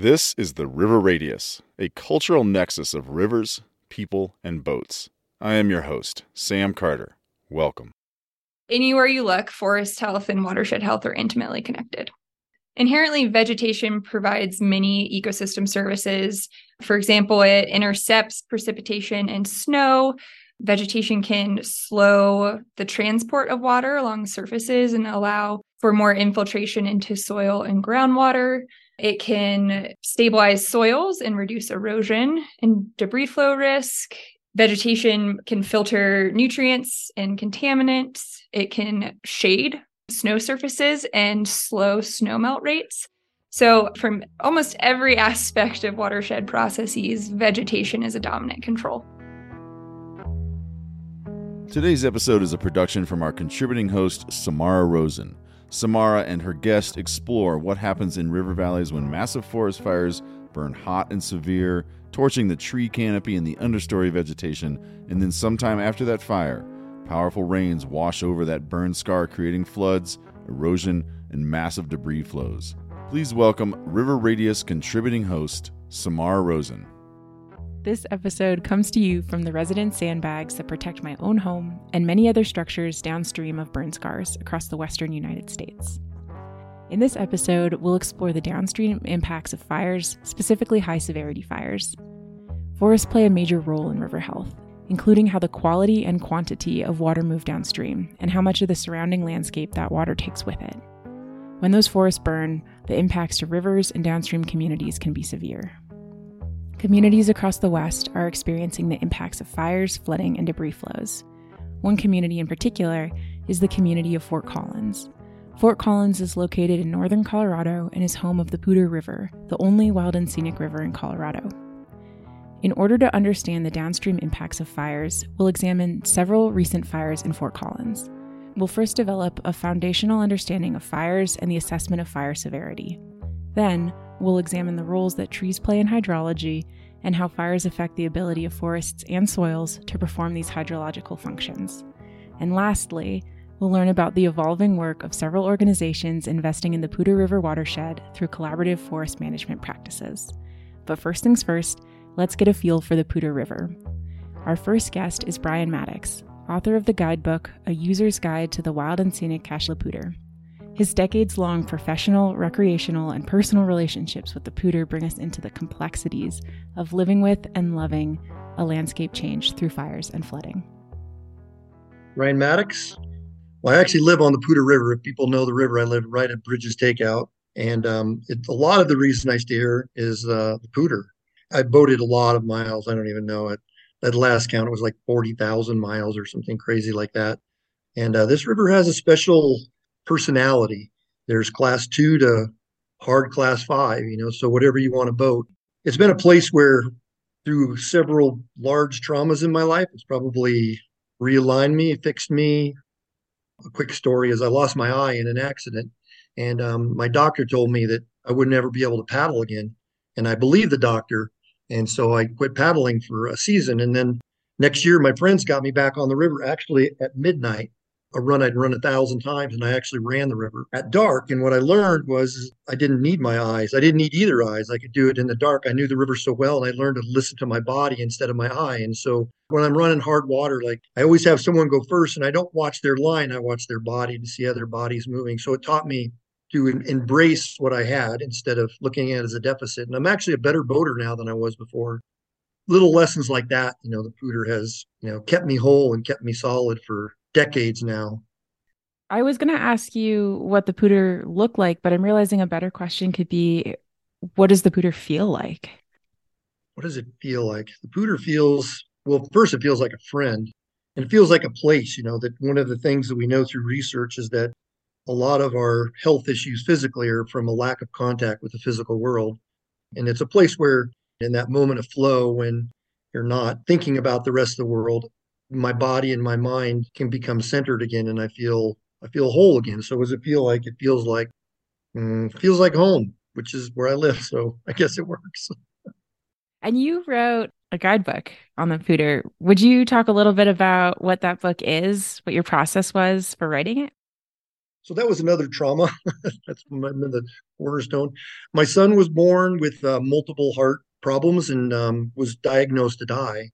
This is the River Radius, a cultural nexus of rivers, people, and boats. I am your host, Sam Carter. Welcome. Anywhere you look, forest health and watershed health are intimately connected. Inherently, vegetation provides many ecosystem services. For example, it intercepts precipitation and snow. Vegetation can slow the transport of water along surfaces and allow for more infiltration into soil and groundwater. It can stabilize soils and reduce erosion and debris flow risk. Vegetation can filter nutrients and contaminants. It can shade snow surfaces and slow snowmelt rates. So, from almost every aspect of watershed processes, vegetation is a dominant control. Today's episode is a production from our contributing host, Samara Rosen. Samara and her guest explore what happens in river valleys when massive forest fires burn hot and severe, torching the tree canopy and the understory vegetation, and then sometime after that fire, powerful rains wash over that burn scar, creating floods, erosion, and massive debris flows. Please welcome River Radius contributing host, Samara Rosen. This episode comes to you from the resident sandbags that protect my own home and many other structures downstream of burn scars across the western United States. In this episode, we'll explore the downstream impacts of fires, specifically high severity fires. Forests play a major role in river health, including how the quality and quantity of water move downstream and how much of the surrounding landscape that water takes with it. When those forests burn, the impacts to rivers and downstream communities can be severe. Communities across the West are experiencing the impacts of fires, flooding, and debris flows. One community in particular is the community of Fort Collins. Fort Collins is located in northern Colorado and is home of the Poudre River, the only wild and scenic river in Colorado. In order to understand the downstream impacts of fires, we'll examine several recent fires in Fort Collins. We'll first develop a foundational understanding of fires and the assessment of fire severity. Then, We'll examine the roles that trees play in hydrology and how fires affect the ability of forests and soils to perform these hydrological functions. And lastly, we'll learn about the evolving work of several organizations investing in the Poudre River watershed through collaborative forest management practices. But first things first, let's get a feel for the Poudre River. Our first guest is Bryan Maddox, author of the guidebook A User's Guide to the Wild and Scenic Cache la Poudre. His decades long professional, recreational, and personal relationships with the Poudre bring us into the complexities of living with and loving a landscape change through fires and flooding. Bryan Maddox. Well, I actually live on the Poudre River. If people know the river, I live right at Bridges Takeout. And um, it, a lot of the reason I stay here is uh, the Poudre. I boated a lot of miles. I don't even know it. At last count, it was like 40,000 miles or something crazy like that. And uh, this river has a special personality. There's class two to hard class five, you know, so whatever you want to boat. It's been a place where through several large traumas in my life, it's probably realigned me, fixed me. A quick story is I lost my eye in an accident, and um, my doctor told me that I would never be able to paddle again. And I believed the doctor. And so I quit paddling for a season. And then next year, my friends got me back on the river actually at midnight a run I'd run a thousand times, and I actually ran the river at dark. And what I learned was I didn't need my eyes. I didn't need either eyes. I could do it in the dark. I knew the river so well, and I learned to listen to my body instead of my eye. And so when I'm running hard water, like I always have someone go first, and I don't watch their line. I watch their body to see how their body's moving. So it taught me to embrace what I had instead of looking at it as a deficit. And I'm actually a better boater now than I was before. Little lessons like that, you know, the Poudre has, you know, kept me whole and kept me solid for decades now. I was going to ask you what the Poudre looked like, but I'm realizing a better question could be what does the Poudre feel like? What does it feel like? The Poudre feels, well, first, it feels like a friend and it feels like a place, you know, that one of the things that we know through research is that a lot of our health issues physically are from a lack of contact with the physical world. And it's a place where, in that moment of flow, when you're not thinking about the rest of the world, my body and my mind can become centered again and I feel I feel whole again. So does it feel like? It feels like mm, feels like home, which is where I live. So I guess it works. and you wrote a guidebook on the Poudre. Would you talk a little bit about what that book is, what your process was for writing it? So that was another trauma. That's the cornerstone. My son was born with uh, multiple heart problems and um, was diagnosed to die.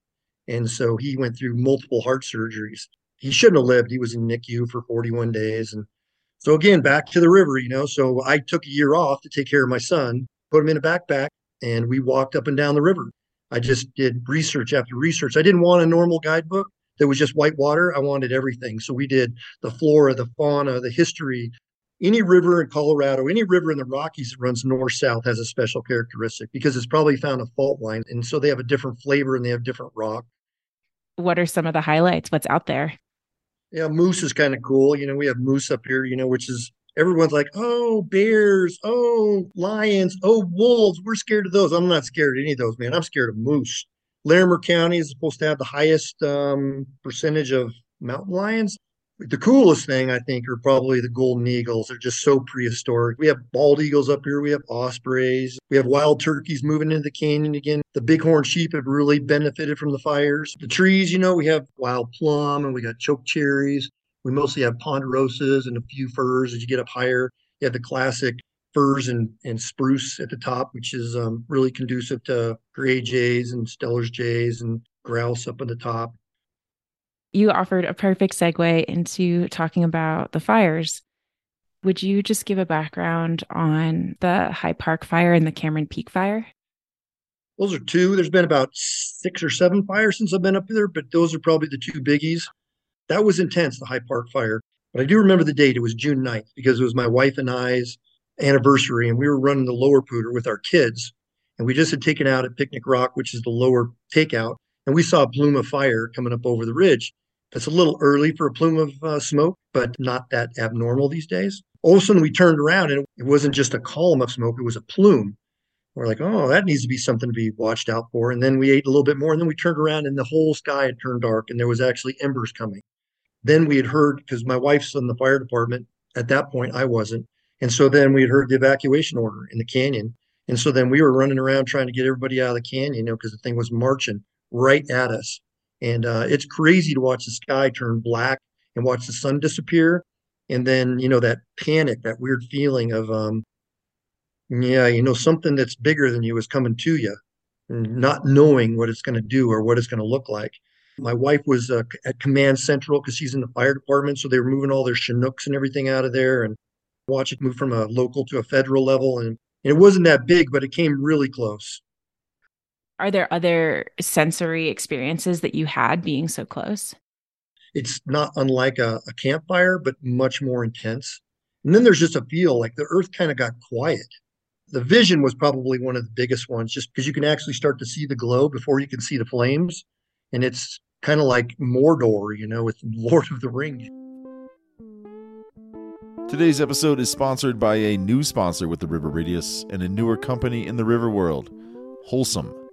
And so he went through multiple heart surgeries. He shouldn't have lived. He was in NICU for 41 days. And so again, back to the river, you know. So I took a year off to take care of my son, put him in a backpack, and we walked up and down the river. I just did research after research. I didn't want a normal guidebook that was just white water. I wanted everything. So we did the flora, the fauna, the history. Any river in Colorado, any river in the Rockies that runs north south has a special characteristic because it's probably found a fault line. And so they have a different flavor and they have different rock. What are some of the highlights? What's out there? Yeah, moose is kind of cool. You know, we have moose up here, you know, which is everyone's like, oh, bears, oh, lions, oh, wolves. We're scared of those. I'm not scared of any of those, man. I'm scared of moose. Larimer County is supposed to have the highest um, percentage of mountain lions. The coolest thing, I think, are probably the golden eagles. They're just so prehistoric. We have bald eagles up here. We have ospreys. We have wild turkeys moving into the canyon again. The bighorn sheep have really benefited from the fires. The trees, you know, we have wild plum and we got choke cherries. We mostly have ponderosas and a few firs as you get up higher. You have the classic firs and, and spruce at the top, which is um, really conducive to gray jays and Steller's jays and grouse up at the top. You offered a perfect segue into talking about the fires. Would you just give a background on the High Park fire and the Cameron Peak fire? Those are two. There's been about six or seven fires since I've been up there, but those are probably the two biggies. That was intense, the High Park fire. But I do remember the date. It was June 9th because it was my wife and I's anniversary and we were running the lower Poudre with our kids. And we just had taken out at Picnic Rock, which is the lower takeout, and we saw a plume of fire coming up over the ridge. That's a little early for a plume of uh, smoke, but not that abnormal these days. All of a sudden, we turned around and it wasn't just a column of smoke, it was a plume. We're like, oh, that needs to be something to be watched out for. And then we ate a little bit more, and then we turned around and the whole sky had turned dark, and there was actually embers coming. Then we had heard, because my wife's in the fire department at that point, I wasn't. And so then we had heard the evacuation order in the canyon. And so then we were running around trying to get everybody out of the canyon, you know, because the thing was marching right at us. And uh, it's crazy to watch the sky turn black and watch the sun disappear. And then, you know, that panic, that weird feeling of, um, yeah, you know, something that's bigger than you is coming to you not knowing what it's going to do or what it's going to look like. My wife was uh, at Command Central because she's in the fire department. So they were moving all their Chinooks and everything out of there. And watch it move from a local to a federal level. And, and it wasn't that big, but it came really close. Are there other sensory experiences that you had being so close? It's not unlike a, a campfire, but much more intense. And then there's just a feel like the earth kind of got quiet. The vision was probably one of the biggest ones, just because you can actually start to see the glow before you can see the flames. And it's kind of like Mordor, you know, with Lord of the Rings. Today's episode is sponsored by a new sponsor with the River Radius and a newer company in the river world, Wholesum.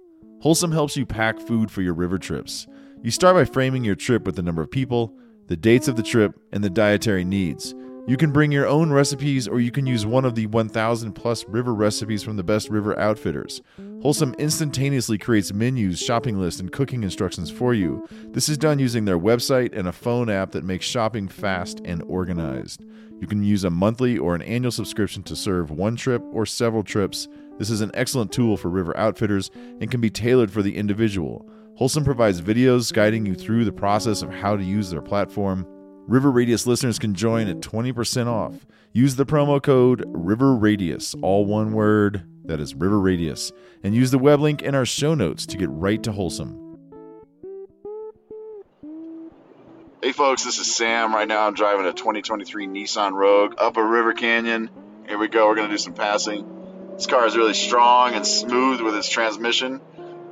Wholesum helps you pack food for your river trips. You start by framing your trip with the number of people, the dates of the trip, and the dietary needs. You can bring your own recipes or you can use one of the 1,000 plus river recipes from the best river outfitters. Wholesum instantaneously creates menus, shopping lists, and cooking instructions for you. This is done using their website and a phone app that makes shopping fast and organized. You can use a monthly or an annual subscription to serve one trip or several trips. This is an excellent tool for river outfitters and can be tailored for the individual. Wholesum provides videos guiding you through the process of how to use their platform. River Radius listeners can join at 20% off. Use the promo code River Radius, all one word, that is River Radius, and use the web link in our show notes to get right to Wholesum. Hey folks, this is Sam. Right now I'm driving a 2023 Nissan Rogue up a river canyon. Here we go, we're going to do some passing. This car is really strong and smooth with its transmission.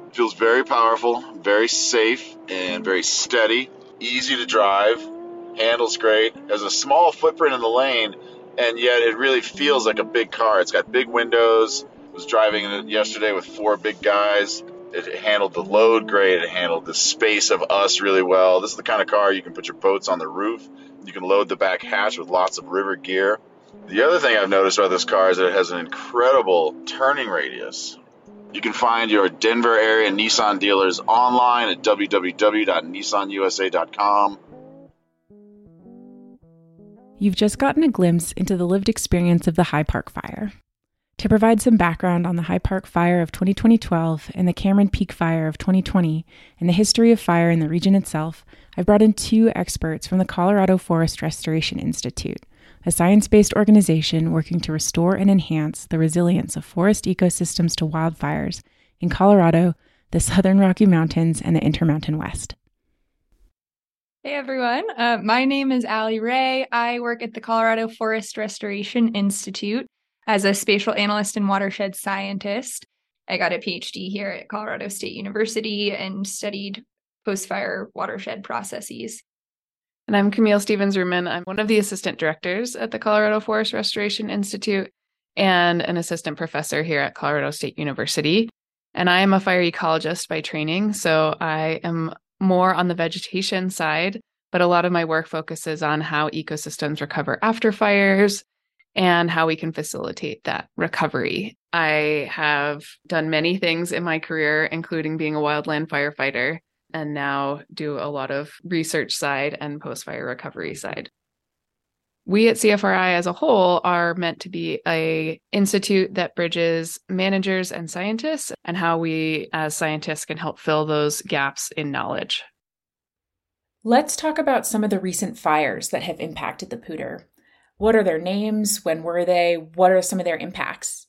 It feels very powerful, very safe, and very steady. Easy to drive, handles great, has a small footprint in the lane, and yet it really feels like a big car. It's got big windows. I was driving it yesterday with four big guys it handled the load great. It handled the space of us really well. This is the kind of car you can put your boats on the roof. You can load the back hatch with lots of river gear. The other thing I've noticed about this car is that it has an incredible turning radius. You can find your Denver area Nissan dealers online at www.nissanusa.com. You've just gotten a glimpse into the lived experience of the High Park Fire. To provide some background on the High Park Fire of 2012 and the Cameron Peak Fire of 2020 and the history of fire in the region itself, I've brought in two experts from the Colorado Forest Restoration Institute, a science based organization working to restore and enhance the resilience of forest ecosystems to wildfires in Colorado, the Southern Rocky Mountains, and the Intermountain West. Hey everyone, uh, my name is Allie Rhea. I work at the Colorado Forest Restoration Institute as a spatial analyst and watershed scientist. I got a PhD here at Colorado State University and studied post fire watershed processes. And I'm Camille Stevens-Rumann. I'm one of the assistant directors at the Colorado Forest Restoration Institute and an assistant professor here at Colorado State University. And I am a fire ecologist by training. So I am more on the vegetation side, but a lot of my work focuses on how ecosystems recover after fires and how we can facilitate that recovery. I have done many things in my career, including being a wildland firefighter, and now do a lot of research side and post fire recovery mm-hmm. side. We at CFRI as a whole are meant to be a institute that bridges managers and scientists and how we as scientists can help fill those gaps in knowledge. Let's talk about some of the recent fires that have impacted the Poudre. What are their names? When were they? What are some of their impacts?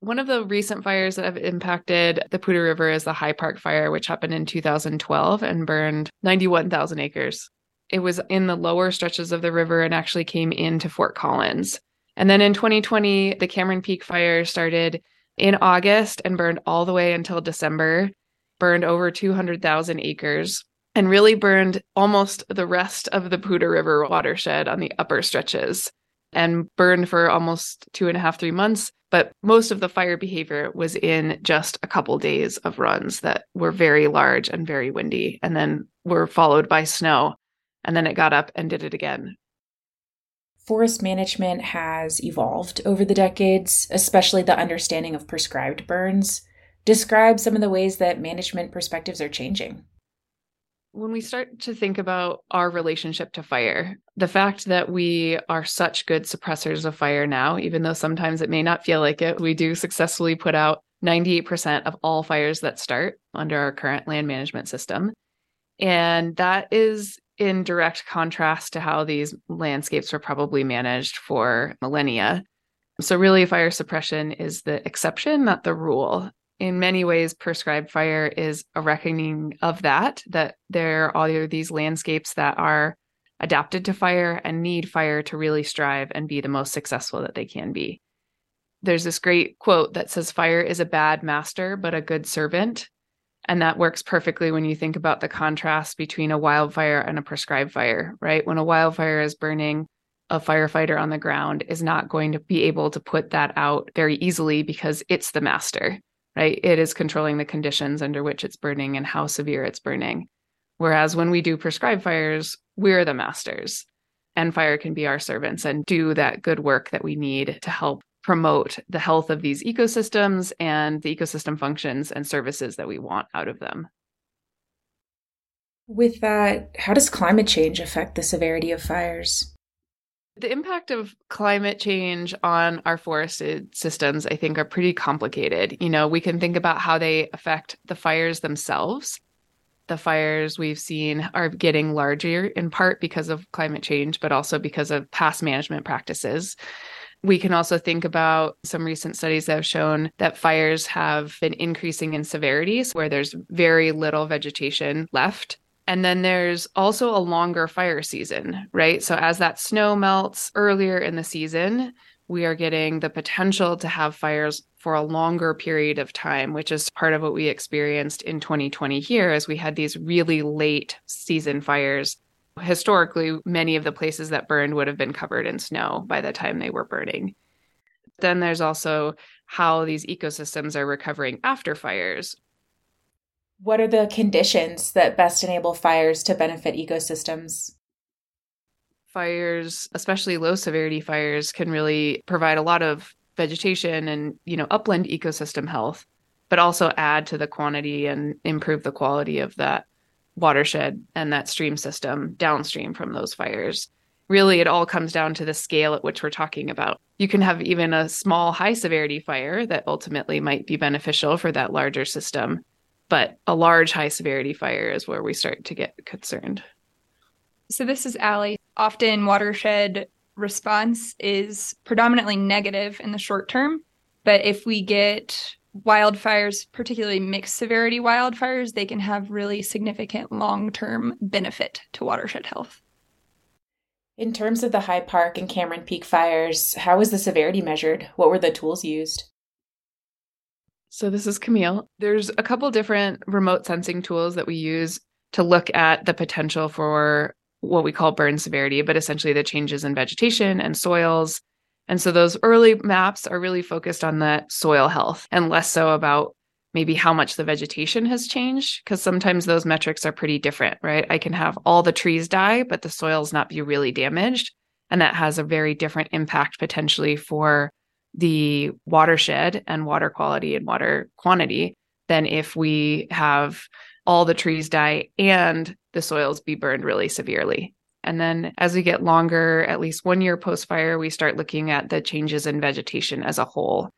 One of the recent fires that have impacted the Poudre River is the High Park Fire, which happened in 2012 and burned 91,000 acres. It was in the lower stretches of the river and actually came into Fort Collins. And then in 2020, the Cameron Peak Fire started in August and burned all the way until December, burned over 200,000 acres, and really burned almost the rest of the Poudre River watershed on the upper stretches and burned for almost two and a half, three months. But most of the fire behavior was in just a couple days of runs that were very large and very windy, and then were followed by snow and then it got up and did it again. Forest management has evolved over the decades, especially the understanding of prescribed burns. Describe some of the ways that management perspectives are changing. When we start to think about our relationship to fire, the fact that we are such good suppressors of fire now, even though sometimes it may not feel like it, we do successfully put out 98% of all fires that start under our current land management system. And that is in direct contrast to how these landscapes were probably managed for millennia. So, really, fire suppression is the exception, not the rule. In many ways, prescribed fire is a reckoning of that, that there are these landscapes that are adapted to fire and need fire to really strive and be the most successful that they can be. There's this great quote that says, Fire is a bad master, but a good servant. And that works perfectly when you think about the contrast between a wildfire and a prescribed fire, right? When a wildfire is burning, a firefighter on the ground is not going to be able to put that out very easily because it's the master, right? It is controlling the conditions under which it's burning and how severe it's burning. Whereas when we do prescribed fires, we're the masters and fire can be our servants and do that good work that we need to help promote the health of these ecosystems and the ecosystem functions and services that we want out of them. With that, how does climate change affect the severity of fires? The impact of climate change on our forested systems, I think, are pretty complicated. You know, we can think about how they affect the fires themselves. The fires we've seen are getting larger in part because of climate change, but also because of past management practices. We can also think about some recent studies that have shown that fires have been increasing in severities where there's very little vegetation left. And then there's also a longer fire season, right? So as that snow melts earlier in the season, we are getting the potential to have fires for a longer period of time, which is part of what we experienced in 2020 here as we had these really late season fires Historically, many of the places that burned would have been covered in snow by the time they were burning. Then there's also how these ecosystems are recovering after fires. What are the conditions that best enable fires to benefit ecosystems? Fires, especially low severity fires, can really provide a lot of vegetation and, you know, upland ecosystem health, but also add to the quantity and improve the quality of that watershed and that stream system downstream from those fires. really it all comes down to the scale at which we're talking about. You can have even a small high severity fire that ultimately might be beneficial for that larger system. But a large high severity fire is where we start to get concerned. So, this is Allie. Often, watershed response is predominantly negative in the short term. But if we get wildfires, particularly mixed severity wildfires, they can have really significant long term benefit to watershed health. In terms of the High Park and Cameron Peak fires, how was the severity measured? What were the tools used? So, this is Camille. There's a couple different remote sensing tools that we use to look at the potential for what we call burn severity, but essentially the changes in vegetation and soils. And so, those early maps are really focused on the soil health and less so about maybe how much the vegetation has changed because sometimes those metrics are pretty different right i can have all the trees die but the soils not be really damaged and that has a very different impact potentially for the watershed and water quality and water quantity than if we have all the trees die and the soils be burned really severely and then as we get longer at least one year post fire we start looking at the changes in vegetation as a whole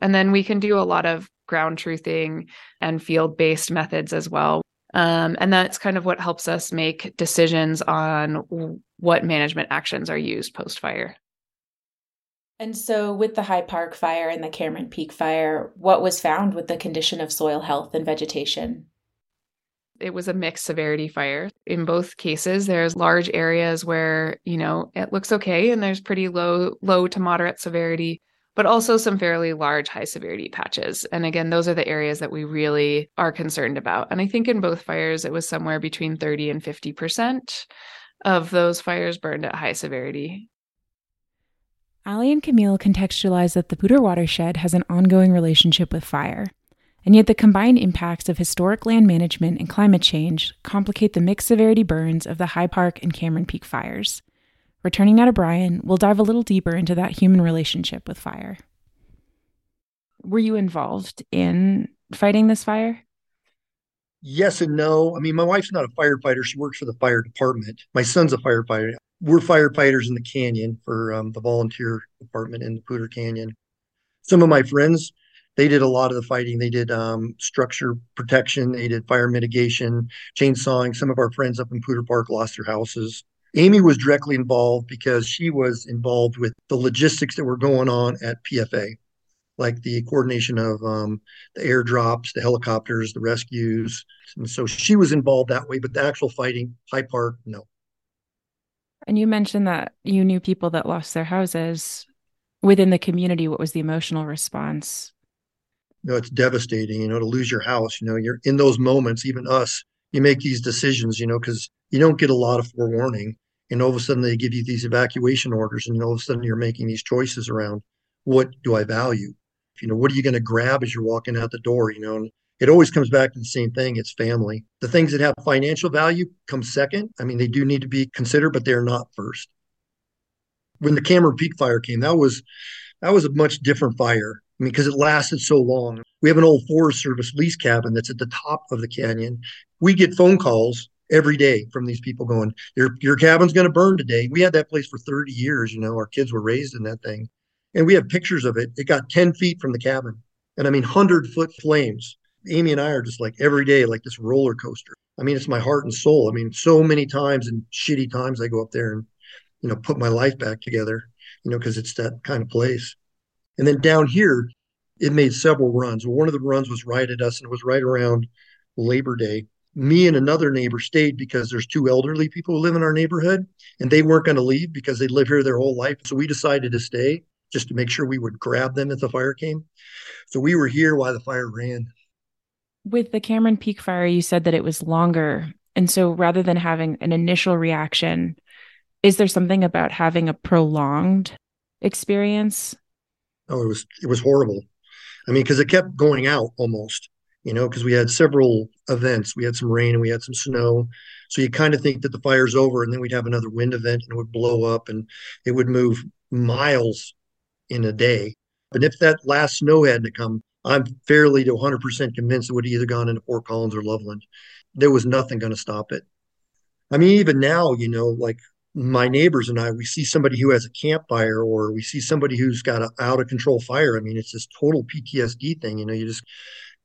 and then we can do a lot of ground truthing and field based methods as well. Um, and that's kind of what helps us make decisions on what management actions are used post fire. And so, with the High Park fire and the Cameron Peak fire, what was found with the condition of soil health and vegetation? It was a mixed severity fire. In both cases, there's large areas where, you know, it looks okay and there's pretty low low to moderate severity but also some fairly large high severity patches. And again, those are the areas that we really are concerned about. And I think in both fires, it was somewhere between 30 and 50% of those fires burned at high severity. Allie and Camille contextualize that the Poudre watershed has an ongoing relationship with fire. And yet, the combined impacts of historic land management and climate change complicate the mixed severity burns of the High Park and Cameron Peak fires. Returning now to Bryan, we'll dive a little deeper into that human relationship with fire. Were you involved in fighting this fire? Yes and no. I mean, my wife's not a firefighter. She works for the fire department. My son's a firefighter. We're firefighters in the canyon for um, the volunteer department in the Poudre Canyon. Some of my friends, they did a lot of the fighting. They did um, structure protection. They did fire mitigation, chainsawing. Some of our friends up in Poudre Park lost their houses. Amy was directly involved because she was involved with the logistics that were going on at PFA, like the coordination of um, the airdrops, the helicopters, the rescues. And so she was involved that way, but the actual fighting, High Park, no. And you mentioned that you knew people that lost their houses within the community. What was the emotional response? You know, it's devastating, you know, to lose your house. You know, you're in those moments, even us, you make these decisions, you know, because you don't get a lot of forewarning and all of a sudden they give you these evacuation orders and all of a sudden you're making these choices around what do i value you know what are you going to grab as you're walking out the door you know and it always comes back to the same thing it's family the things that have financial value come second i mean they do need to be considered but they're not first when the cameron peak fire came that was that was a much different fire I mean, because it lasted so long. We have an old Forest Service lease cabin that's at the top of the canyon. We get phone calls every day from these people going, Your your cabin's gonna burn today. We had that place for 30 years, you know, our kids were raised in that thing. And we have pictures of it. It got 10 feet from the cabin. And I mean hundred foot flames. Amy and I are just like every day, like this roller coaster. I mean, it's my heart and soul. I mean, so many times and shitty times I go up there and, you know, put my life back together, you know, because it's that kind of place. And then down here, it made several runs. One of the runs was right at us and it was right around Labor Day me and another neighbor stayed because there's two elderly people who live in our neighborhood and they weren't going to leave because they live here their whole life. So we decided to stay just to make sure we would grab them if the fire came. So we were here while the fire ran. With the Cameron Peak fire, you said that it was longer. And so rather than having an initial reaction, is there something about having a prolonged experience? Oh, it was it was horrible. I mean, because it kept going out almost you know, because we had several events. We had some rain and we had some snow. So you kind of think that the fire's over and then we'd have another wind event and it would blow up and it would move miles in a day. But if that last snow had to come, I'm fairly to 100% convinced it would have either gone into Fort Collins or Loveland. There was nothing going to stop it. I mean, even now, you know, like my neighbors and I, we see somebody who has a campfire or we see somebody who's got an out of control fire. I mean, it's this total PTSD thing. You know, you just,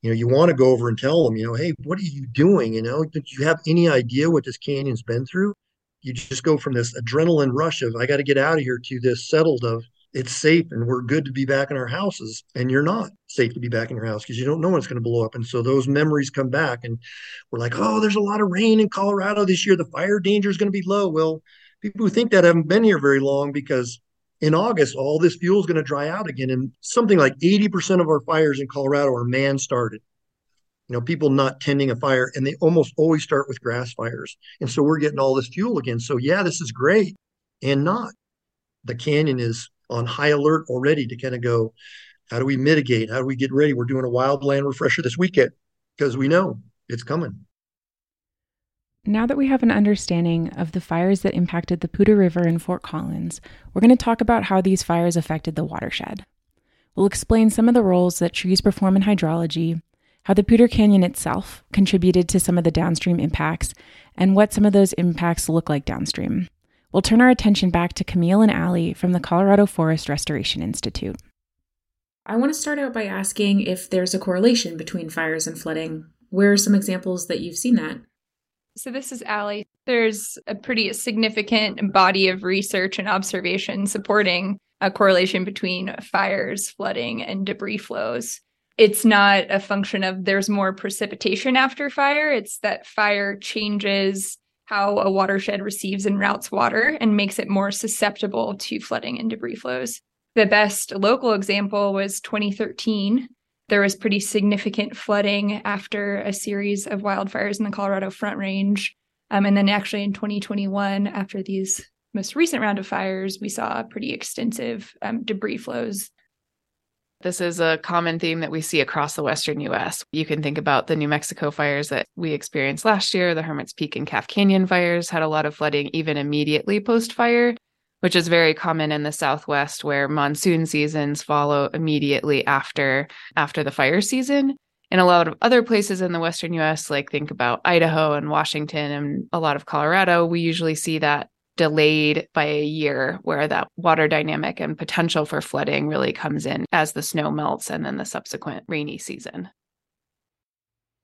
you know, you want to go over and tell them, you know, hey, what are you doing? You know, do you have any idea what this canyon's been through? You just go from this adrenaline rush of, I got to get out of here to this settled of, it's safe and we're good to be back in our houses and you're not safe to be back in your house because you don't know when it's going to blow up. And so those memories come back and we're like oh there's a lot of rain in colorado this year. The fire danger is going to be low. Well people who think that haven't been here very long because in august all this fuel is going to dry out again and something like 80% of our fires in colorado are man started you know people not tending a fire and they almost always start with grass fires. And so we're getting all this fuel again. So yeah this is great and not. The canyon is on high alert already to kind of go, how do we mitigate? How do we get ready? We're doing a wildland refresher this weekend because we know it's coming. Now that we have an understanding of the fires that impacted the Poudre River in Fort Collins, we're going to talk about how these fires affected the watershed. We'll explain some of the roles that trees perform in hydrology, how the Poudre Canyon itself contributed to some of the downstream impacts, and what some of those impacts look like downstream we'll turn our attention back to Camille and Allie from the Colorado Forest Restoration Institute. I want to start out by asking if there's a correlation between fires and flooding. Where are some examples that you've seen that? So, this is Allie. There's a pretty significant body of research and observation supporting a correlation between fires, flooding, and debris flows. It's not a function of there's more precipitation after fire, it's that fire changes how a watershed receives and routes water and makes it more susceptible to flooding and debris flows. The best local example was 2013. There was pretty significant flooding after a series of wildfires in the Colorado Front Range. Um, and then, actually, in 2021, after these most recent round of fires, we saw pretty extensive um, debris flows this is a common theme that we see across the Western US. You can think about the New Mexico fires that we experienced last year. The Hermit's Peak and Calf Canyon fires had a lot of flooding even immediately post fire, which is very common in the Southwest where monsoon seasons follow immediately after after the fire season. In a lot of other places in the Western US, like think about Idaho and Washington and a lot of Colorado, we usually see that delayed by a year where that water dynamic and potential for flooding really comes in as the snow melts and then the subsequent rainy season.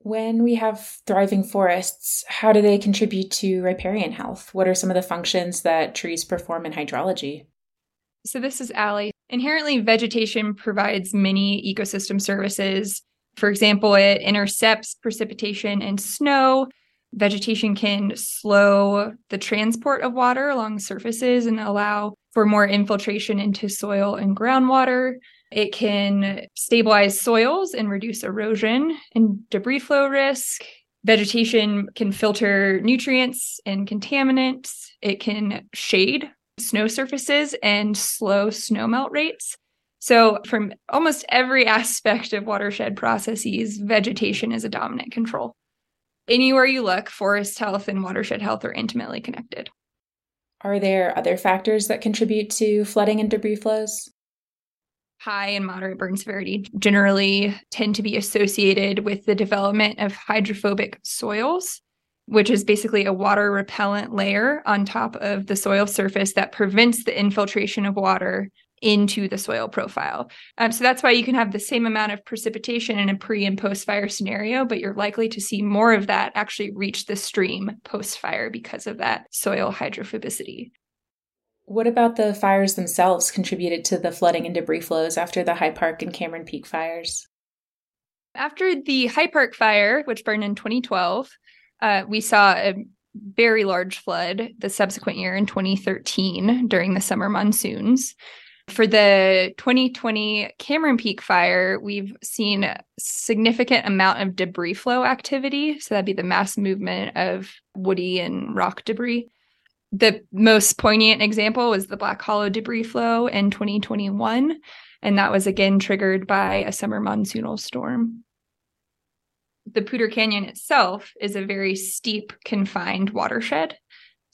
When we have thriving forests, how do they contribute to riparian health? What are some of the functions that trees perform in hydrology? So, this is Allie. Inherently, vegetation provides many ecosystem services. For example, it intercepts precipitation and snow, Vegetation can slow the transport of water along surfaces and allow for more infiltration into soil and groundwater. It can stabilize soils and reduce erosion and debris flow risk. Vegetation can filter nutrients and contaminants. It can shade snow surfaces and slow snowmelt rates. So, from almost every aspect of watershed processes, vegetation is a dominant control anywhere you look, forest health and watershed health are intimately connected. Are there other factors that contribute to flooding and debris flows? High and moderate burn severity generally tend to be associated with the development of hydrophobic soils, which is basically a water repellent layer on top of the soil surface that prevents the infiltration of water into the soil profile. Um, so that's why you can have the same amount of precipitation in a pre and post fire scenario, but you're likely to see more of that actually reach the stream post fire because of that soil hydrophobicity. What about the fires themselves contributed to the flooding and debris flows after the High Park and Cameron Peak fires? After the High Park fire, which burned in 2012, uh, we saw a very large flood the subsequent year in 2013 during the summer monsoons. For the 2020 Cameron Peak fire, we've seen a significant amount of debris flow activity. So that'd be the mass movement of woody and rock debris. The most poignant example was the Black Hollow debris flow in 2021. And that was again triggered by a summer monsoonal storm. The Poudre Canyon itself is a very steep, confined watershed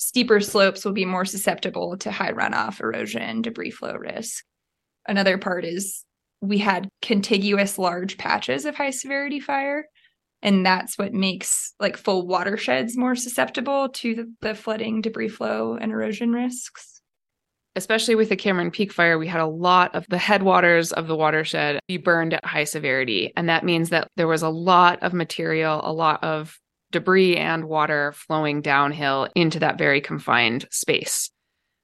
steeper slopes will be more susceptible to high runoff, erosion, debris flow risk. Another part is we had contiguous large patches of high severity fire. And that's what makes like full watersheds more susceptible to the, the flooding, debris flow, and erosion risks especially with the Cameron Peak fire, we had a lot of the headwaters of the watershed be burned at high severity. And that means that there was a lot of material, a lot of debris and water flowing downhill into that very confined space.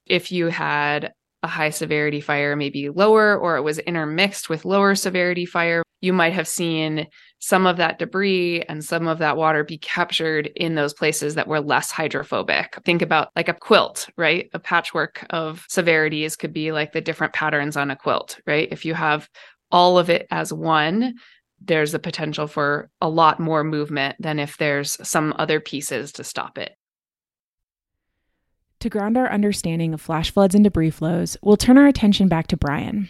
If you had a high severity fire, maybe lower, or it was intermixed with lower severity fire, you might have seen some of that debris and some of that water be captured in those places that were less hydrophobic. Think about like a quilt, right? A patchwork of severities could be like the different patterns on a quilt, right? If you have all of it as one, there's a potential for a lot more movement than if there's some other pieces to stop it. To ground our understanding of flash floods and debris flows, we'll turn our attention back to Bryan.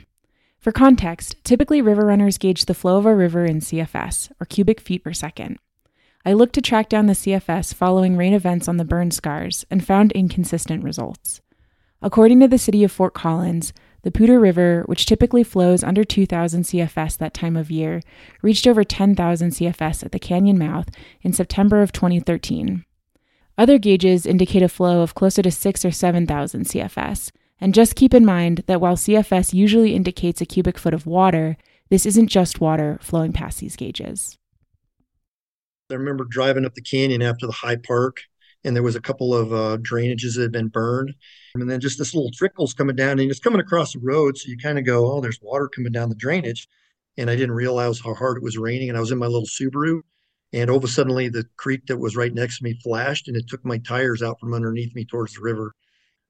For context, typically river runners gauge the flow of a river in CFS, or cubic feet per second. I looked to track down the CFS following rain events on the burn scars and found inconsistent results. According to the city of Fort Collins, the Poudre River, which typically flows under 2,000 CFS that time of year, reached over 10,000 CFS at the canyon mouth in September of 2013. Other gauges indicate a flow of closer to 6 or 7,000 CFS, and just keep in mind that while CFS usually indicates a cubic foot of water, this isn't just water flowing past these gauges. I remember driving up the canyon after the high park, and there was a couple of uh, drainages that had been burned. And then just this little trickle's coming down, and it's coming across the road. So you kind of go, oh, there's water coming down the drainage. And I didn't realize how hard it was raining. And I was in my little Subaru. And all of a sudden, the creek that was right next to me flashed, and it took my tires out from underneath me towards the river.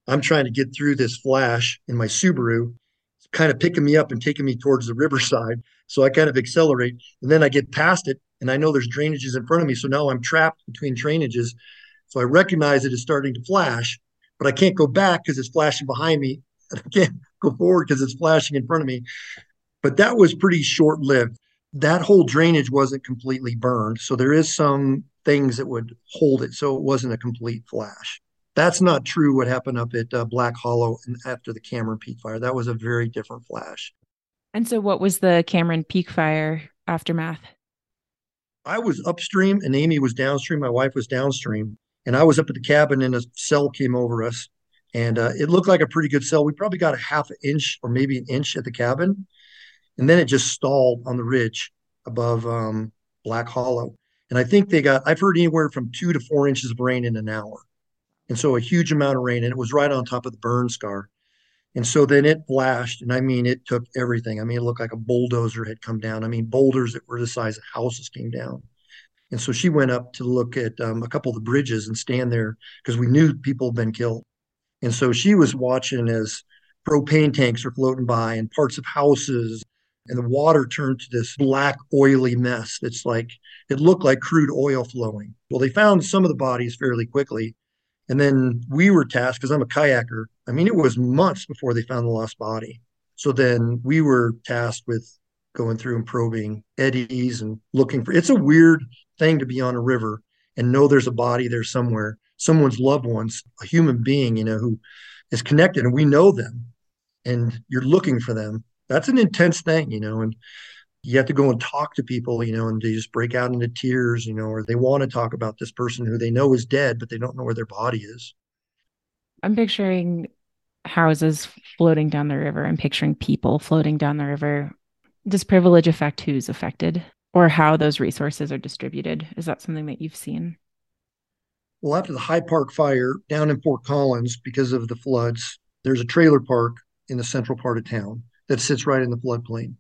I'm trying to get through this flash in my Subaru, it's kind of picking me up and taking me towards the riverside. So I kind of accelerate and then I get past it and I know there's drainages in front of me. So now I'm trapped between drainages. So I recognize it is starting to flash, but I can't go back because it's flashing behind me. And I can't go forward because it's flashing in front of me. But that was pretty short lived. That whole drainage wasn't completely burned. So there is some things that would hold it. So it wasn't a complete flash. That's not true what happened up at uh, Black Hollow after the Cameron Peak fire. That was a very different flash. And so, what was the Cameron Peak fire aftermath? I was upstream and Amy was downstream. My wife was downstream. And I was up at the cabin and a cell came over us. And uh, it looked like a pretty good cell. We probably got a half an inch or maybe an inch at the cabin. And then it just stalled on the ridge above um, Black Hollow. And I think they got, I've heard anywhere from two to four inches of rain in an hour. And so a huge amount of rain, and it was right on top of the burn scar. And so then it flashed, and I mean, it took everything. I mean, it looked like a bulldozer had come down. I mean, boulders that were the size of houses came down. And so she went up to look at um, a couple of the bridges and stand there because we knew people had been killed. And so she was watching as propane tanks are floating by and parts of houses, and the water turned to this black, oily mess. It's like it looked like crude oil flowing. Well, they found some of the bodies fairly quickly, and then we were tasked because I'm a kayaker. I mean, it was months before they found the lost body. So then we were tasked with going through and probing eddies and looking for it's a weird thing to be on a river and know there's a body there somewhere, someone's loved ones, a human being, you know, who is connected and we know them and you're looking for them. That's an intense thing, you know, and you have to go and talk to people, you know, and they just break out into tears, you know, or they want to talk about this person who they know is dead, but they don't know where their body is. I'm picturing houses floating down the river. I'm picturing people floating down the river. Does privilege affect who's affected or how those resources are distributed? Is that something that you've seen? Well, after the High Park fire down in Fort Collins, because of the floods, there's a trailer park in the central part of town that sits right in the floodplain.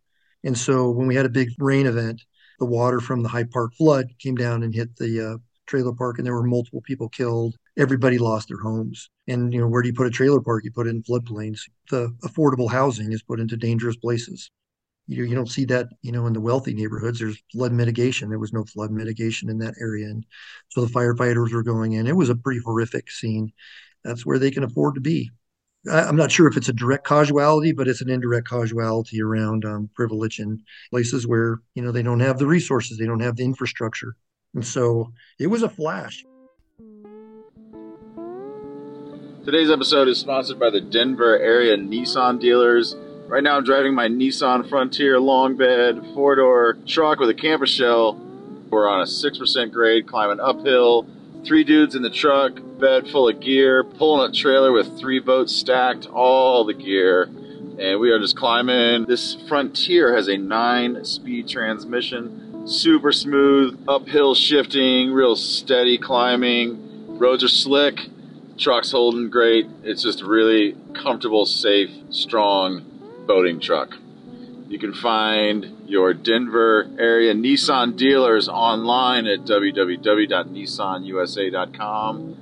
And so when we had a big rain event, the water from the High Park flood came down and hit the uh, trailer park, and there were multiple people killed. Everybody lost their homes. And you know, where do you put a trailer park? You put it in floodplains. The affordable housing is put into dangerous places. You you don't see that you know in the wealthy neighborhoods. There's flood mitigation. There was no flood mitigation in that area, and so the firefighters were going in. It was a pretty horrific scene. That's where they can afford to be. I'm not sure if it's a direct causality, but it's an indirect causality around um, privilege in places where you know they don't have the resources, they don't have the infrastructure, and so it was a flash. Today's episode is sponsored by the Denver area Nissan dealers. Right now, I'm driving my Nissan Frontier long bed four door truck with a camper shell We're on a 6% grade climbing uphill. Three dudes in the truck, bed full of gear, pulling a trailer with three boats stacked, all the gear. And we are just climbing. This Frontier has a nine speed transmission, super smooth, uphill shifting, real steady climbing. Roads are slick, truck's holding great. It's just really comfortable, safe, strong boating truck. You can find your Denver area Nissan dealers online at www.nissanusa.com.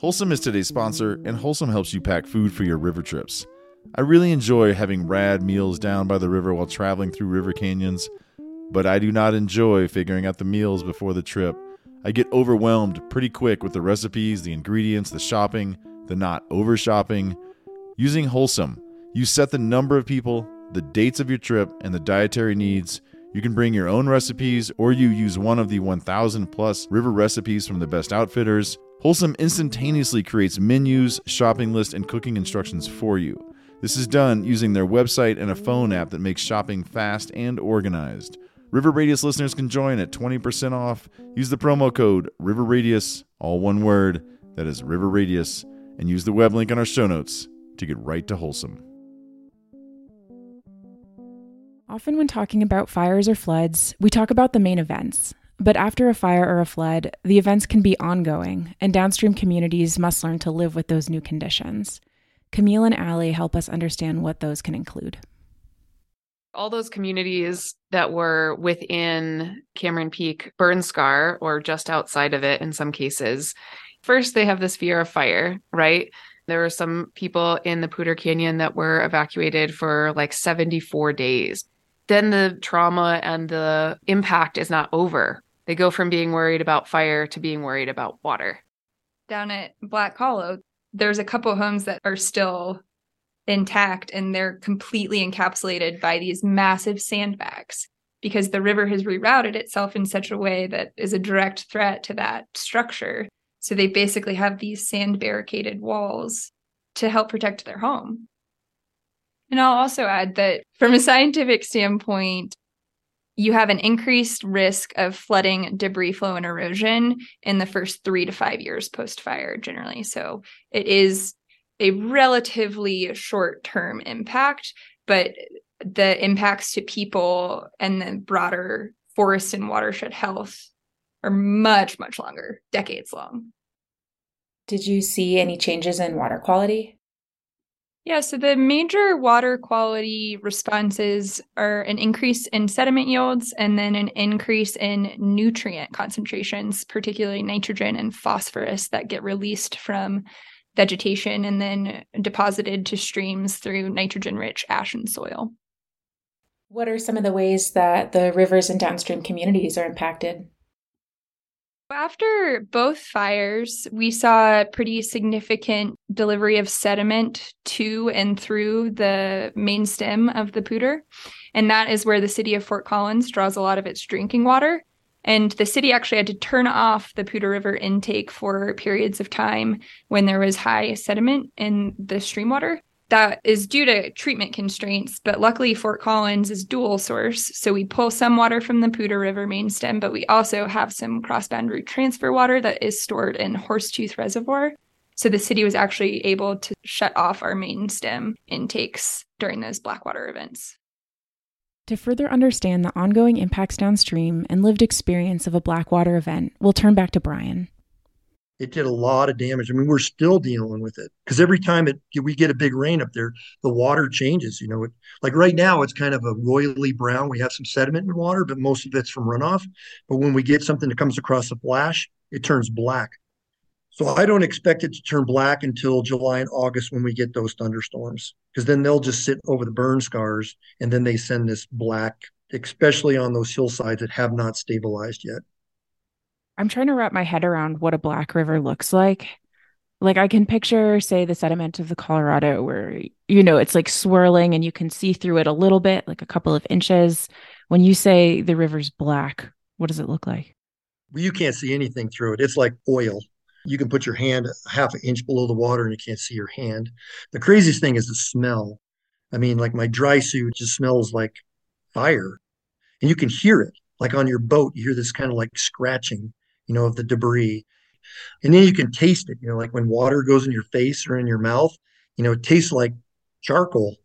Wholesum is today's sponsor, and Wholesum helps you pack food for your river trips. I really enjoy having rad meals down by the river while traveling through river canyons, but I do not enjoy figuring out the meals before the trip. I get overwhelmed pretty quick with the recipes, the ingredients, the shopping, the not over shopping. Using Wholesum, you set the number of people, the dates of your trip, and the dietary needs. You can bring your own recipes or you use one of the 1,000 plus river recipes from the best outfitters. Wholesum instantaneously creates menus, shopping lists, and cooking instructions for you. This is done using their website and a phone app that makes shopping fast and organized. River Radius listeners can join at 20% off. Use the promo code River Radius, all one word, that is River Radius, and use the web link on our show notes to get right to Wholesum. Often, when talking about fires or floods, we talk about the main events. But after a fire or a flood, the events can be ongoing, and downstream communities must learn to live with those new conditions. Camille and Allie help us understand what those can include all those communities that were within Cameron Peak burn scar or just outside of it in some cases. First, they have this fear of fire, right? There were some people in the Poudre Canyon that were evacuated for like 74 days. Then the trauma and the impact is not over. They go from being worried about fire to being worried about water. Down at Black Hollow, there's a couple homes that are still intact and they're completely encapsulated by these massive sandbags because the river has rerouted itself in such a way that is a direct threat to that structure. So they basically have these sand barricaded walls to help protect their home. And I'll also add that from a scientific standpoint, you have an increased risk of flooding, debris flow, and erosion in the first three to five years post fire, generally. So it is a relatively short term impact, but the impacts to people and the broader forest and watershed health are much, much longer, decades long. Did you see any changes in water quality? Yeah, so the major water quality responses are an increase in sediment yields and then an increase in nutrient concentrations, particularly nitrogen and phosphorus that get released from vegetation and then deposited to streams through nitrogen rich ash and soil. What are some of the ways that the rivers and downstream communities are impacted? After both fires, we saw a pretty significant delivery of sediment to and through the main stem of the Poudre. And that is where the city of Fort Collins draws a lot of its drinking water. And the city actually had to turn off the Poudre River intake for periods of time when there was high sediment in the stream water. That is due to treatment constraints, but luckily Fort Collins is dual source. So we pull some water from the Poudre River main stem, but we also have some cross-boundary transfer water that is stored in Horsetooth Reservoir. So the city was actually able to shut off our main stem intakes during those Blackwater events. To further understand the ongoing impacts downstream and lived experience of a Blackwater event, we'll turn back to Bryan. It did a lot of damage. I mean, we're still dealing with it because every time it we get a big rain up there, the water changes. You know, it, like right now, it's kind of a royally brown. We have some sediment in the water, but most of it's from runoff. But when we get something that comes across the flash, it turns black. So I don't expect it to turn black until July and August when we get those thunderstorms, because then they'll just sit over the burn scars and then they send this black, especially on those hillsides that have not stabilized yet. I'm trying to wrap my head around what a black river looks like. Like I can picture, say, the sediment of the Colorado where, you know, it's like swirling and you can see through it a little bit, like a couple of inches. When you say the river's black, what does it look like? You can't see anything through it. It's like oil you can put your hand half an inch below the water and you can't see your hand. The craziest thing is the smell. I mean, like my dry suit just smells like fire. and you can hear it. Like on your boat, you hear this kind of like scratching, you know, of the debris. And then you can taste it, you know, like when water goes in your face or in your mouth, you know, it tastes like charcoal.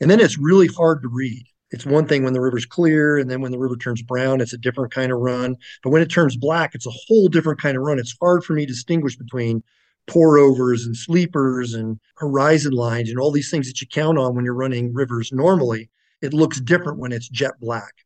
And then it's really hard to read. It's one thing when the river's clear, and then when the river turns brown, it's a different kind of run. But when it turns black, it's a whole different kind of run. It's hard for me to distinguish between pour overs and sleepers and horizon lines and all these things that you count on when you're running rivers normally. It looks different when it's jet black.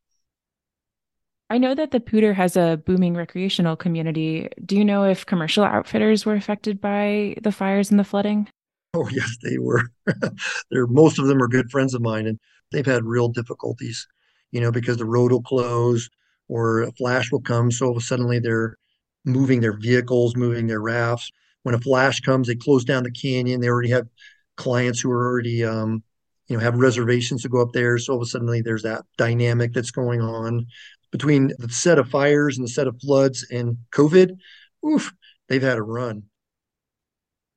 I know that the Poudre has a booming recreational community. Do you know if commercial outfitters were affected by the fires and the flooding? Oh yes, they were. They're most of them are good friends of mine, and they've had real difficulties. You know, because the road will close or a flash will come, so suddenly they're moving their vehicles, moving their rafts. When a flash comes, they close down the canyon. They already have clients who are already, um, you know, have reservations to go up there. So suddenly there's that dynamic that's going on between the set of fires and the set of floods and COVID. Oof, they've had a run.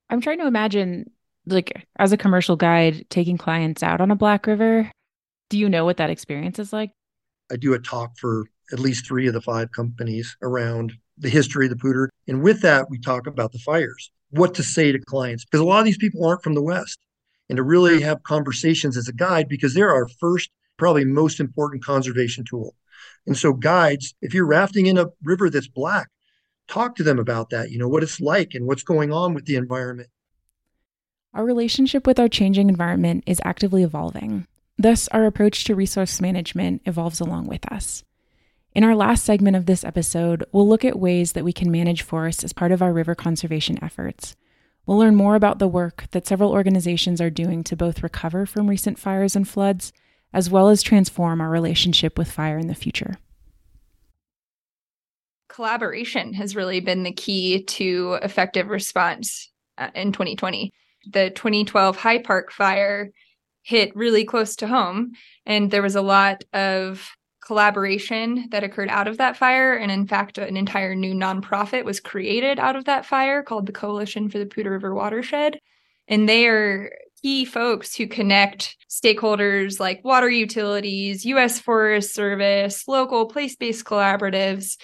I'm trying to imagine, like, as a commercial guide, taking clients out on a Black River. Do you know what that experience is like? I do a talk for at least three of the five companies around the history of the Poudre. And with that, we talk about the fires, what to say to clients, because a lot of these people aren't from the West. And to really have conversations as a guide, because they're our first, probably most important conservation tool. And so, guides, if you're rafting in a river that's black, talk to them about that, you know, what it's like and what's going on with the environment. Our relationship with our changing environment is actively evolving. Thus, our approach to resource management evolves along with us. In our last segment of this episode, we'll look at ways that we can manage forests as part of our river conservation efforts. We'll learn more about the work that several organizations are doing to both recover from recent fires and floods, as well as transform our relationship with fire in the future. Collaboration has really been the key to effective response uh, in 2020. The 2012 High Park fire hit really close to home, and there was a lot of collaboration that occurred out of that fire. And in fact, an entire new nonprofit was created out of that fire called the Coalition for the Poudre River Watershed. And they are key folks who connect stakeholders like water utilities, US Forest Service, local place based collaboratives.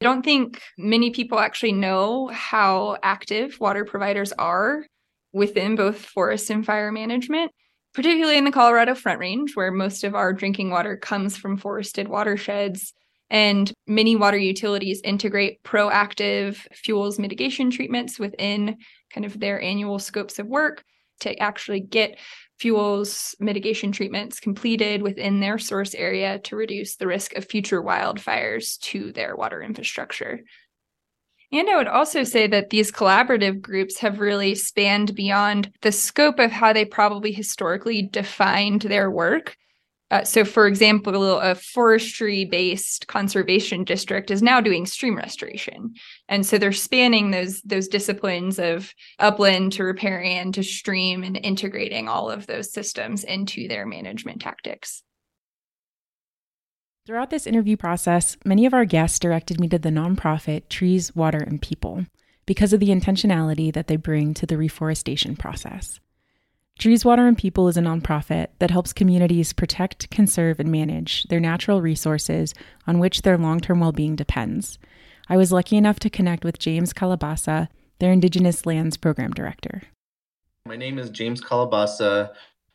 I don't think many people actually know how active water providers are within both forest and fire management particularly in the Colorado Front Range, where most of our drinking water comes from forested watersheds. And many water utilities integrate proactive fuels mitigation treatments within kind of their annual scopes of work to actually get fuels mitigation treatments completed within their source area to reduce the risk of future wildfires to their water infrastructure. And I would also say that these collaborative groups have really spanned beyond the scope of how they probably historically defined their work. Uh, so, for example, a forestry based conservation district is now doing stream restoration. And so they're spanning those, those disciplines of upland to riparian to stream and integrating all of those systems into their management tactics. Throughout this interview process, many of our guests directed me to the nonprofit Trees, Water, and People because of the intentionality that they bring to the reforestation process. Trees, Water, and People is a nonprofit that helps communities protect, conserve, and manage their natural resources on which their long term well being depends. I was lucky enough to connect with James Calabasa, their Indigenous Lands Program Director. My name is James Calabasa.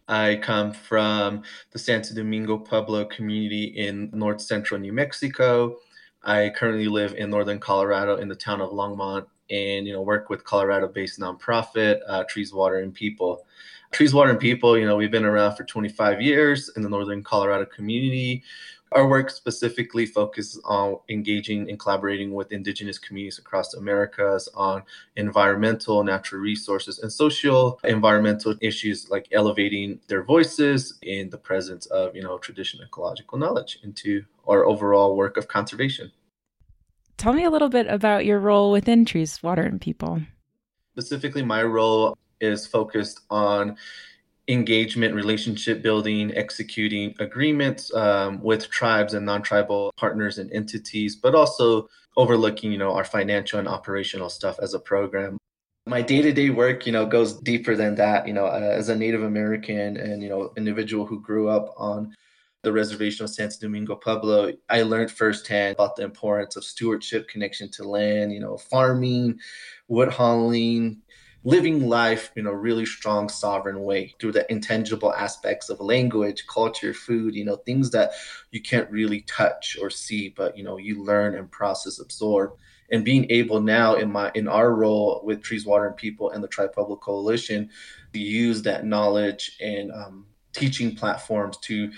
I come from the Santo Domingo Pueblo community in north central New Mexico. I currently live in northern Colorado in the town of Longmont and you know work with Colorado-based nonprofit uh, Trees, Water, and People. Trees, Water, and People, you know, we've been around for 25 years in the northern Colorado community. Our work specifically focuses on engaging and collaborating with Indigenous communities across the Americas on environmental, natural resources, and social environmental issues like elevating their voices in the presence of, you know, traditional ecological knowledge into our overall work of conservation. Tell me a little bit about your role within Trees, Water, and People. Specifically, my role is focused on engagement, relationship building, executing agreements um, with tribes and non-tribal partners and entities, but also overlooking, you know, our financial and operational stuff as a program. My day-to-day work, you know, goes deeper than that. You know, uh, as a Native American and you know individual who grew up on the reservation of Santo Domingo Pueblo, I learned firsthand about the importance of stewardship, connection to land, you know, farming, wood hauling, living life in a really strong sovereign way through the intangible aspects of language culture food you know things that you can't really touch or see but you know you learn and process absorb. And being able now in my in our role with trees water and people and the Tribe Pueblo coalition to use that knowledge and um, teaching platforms to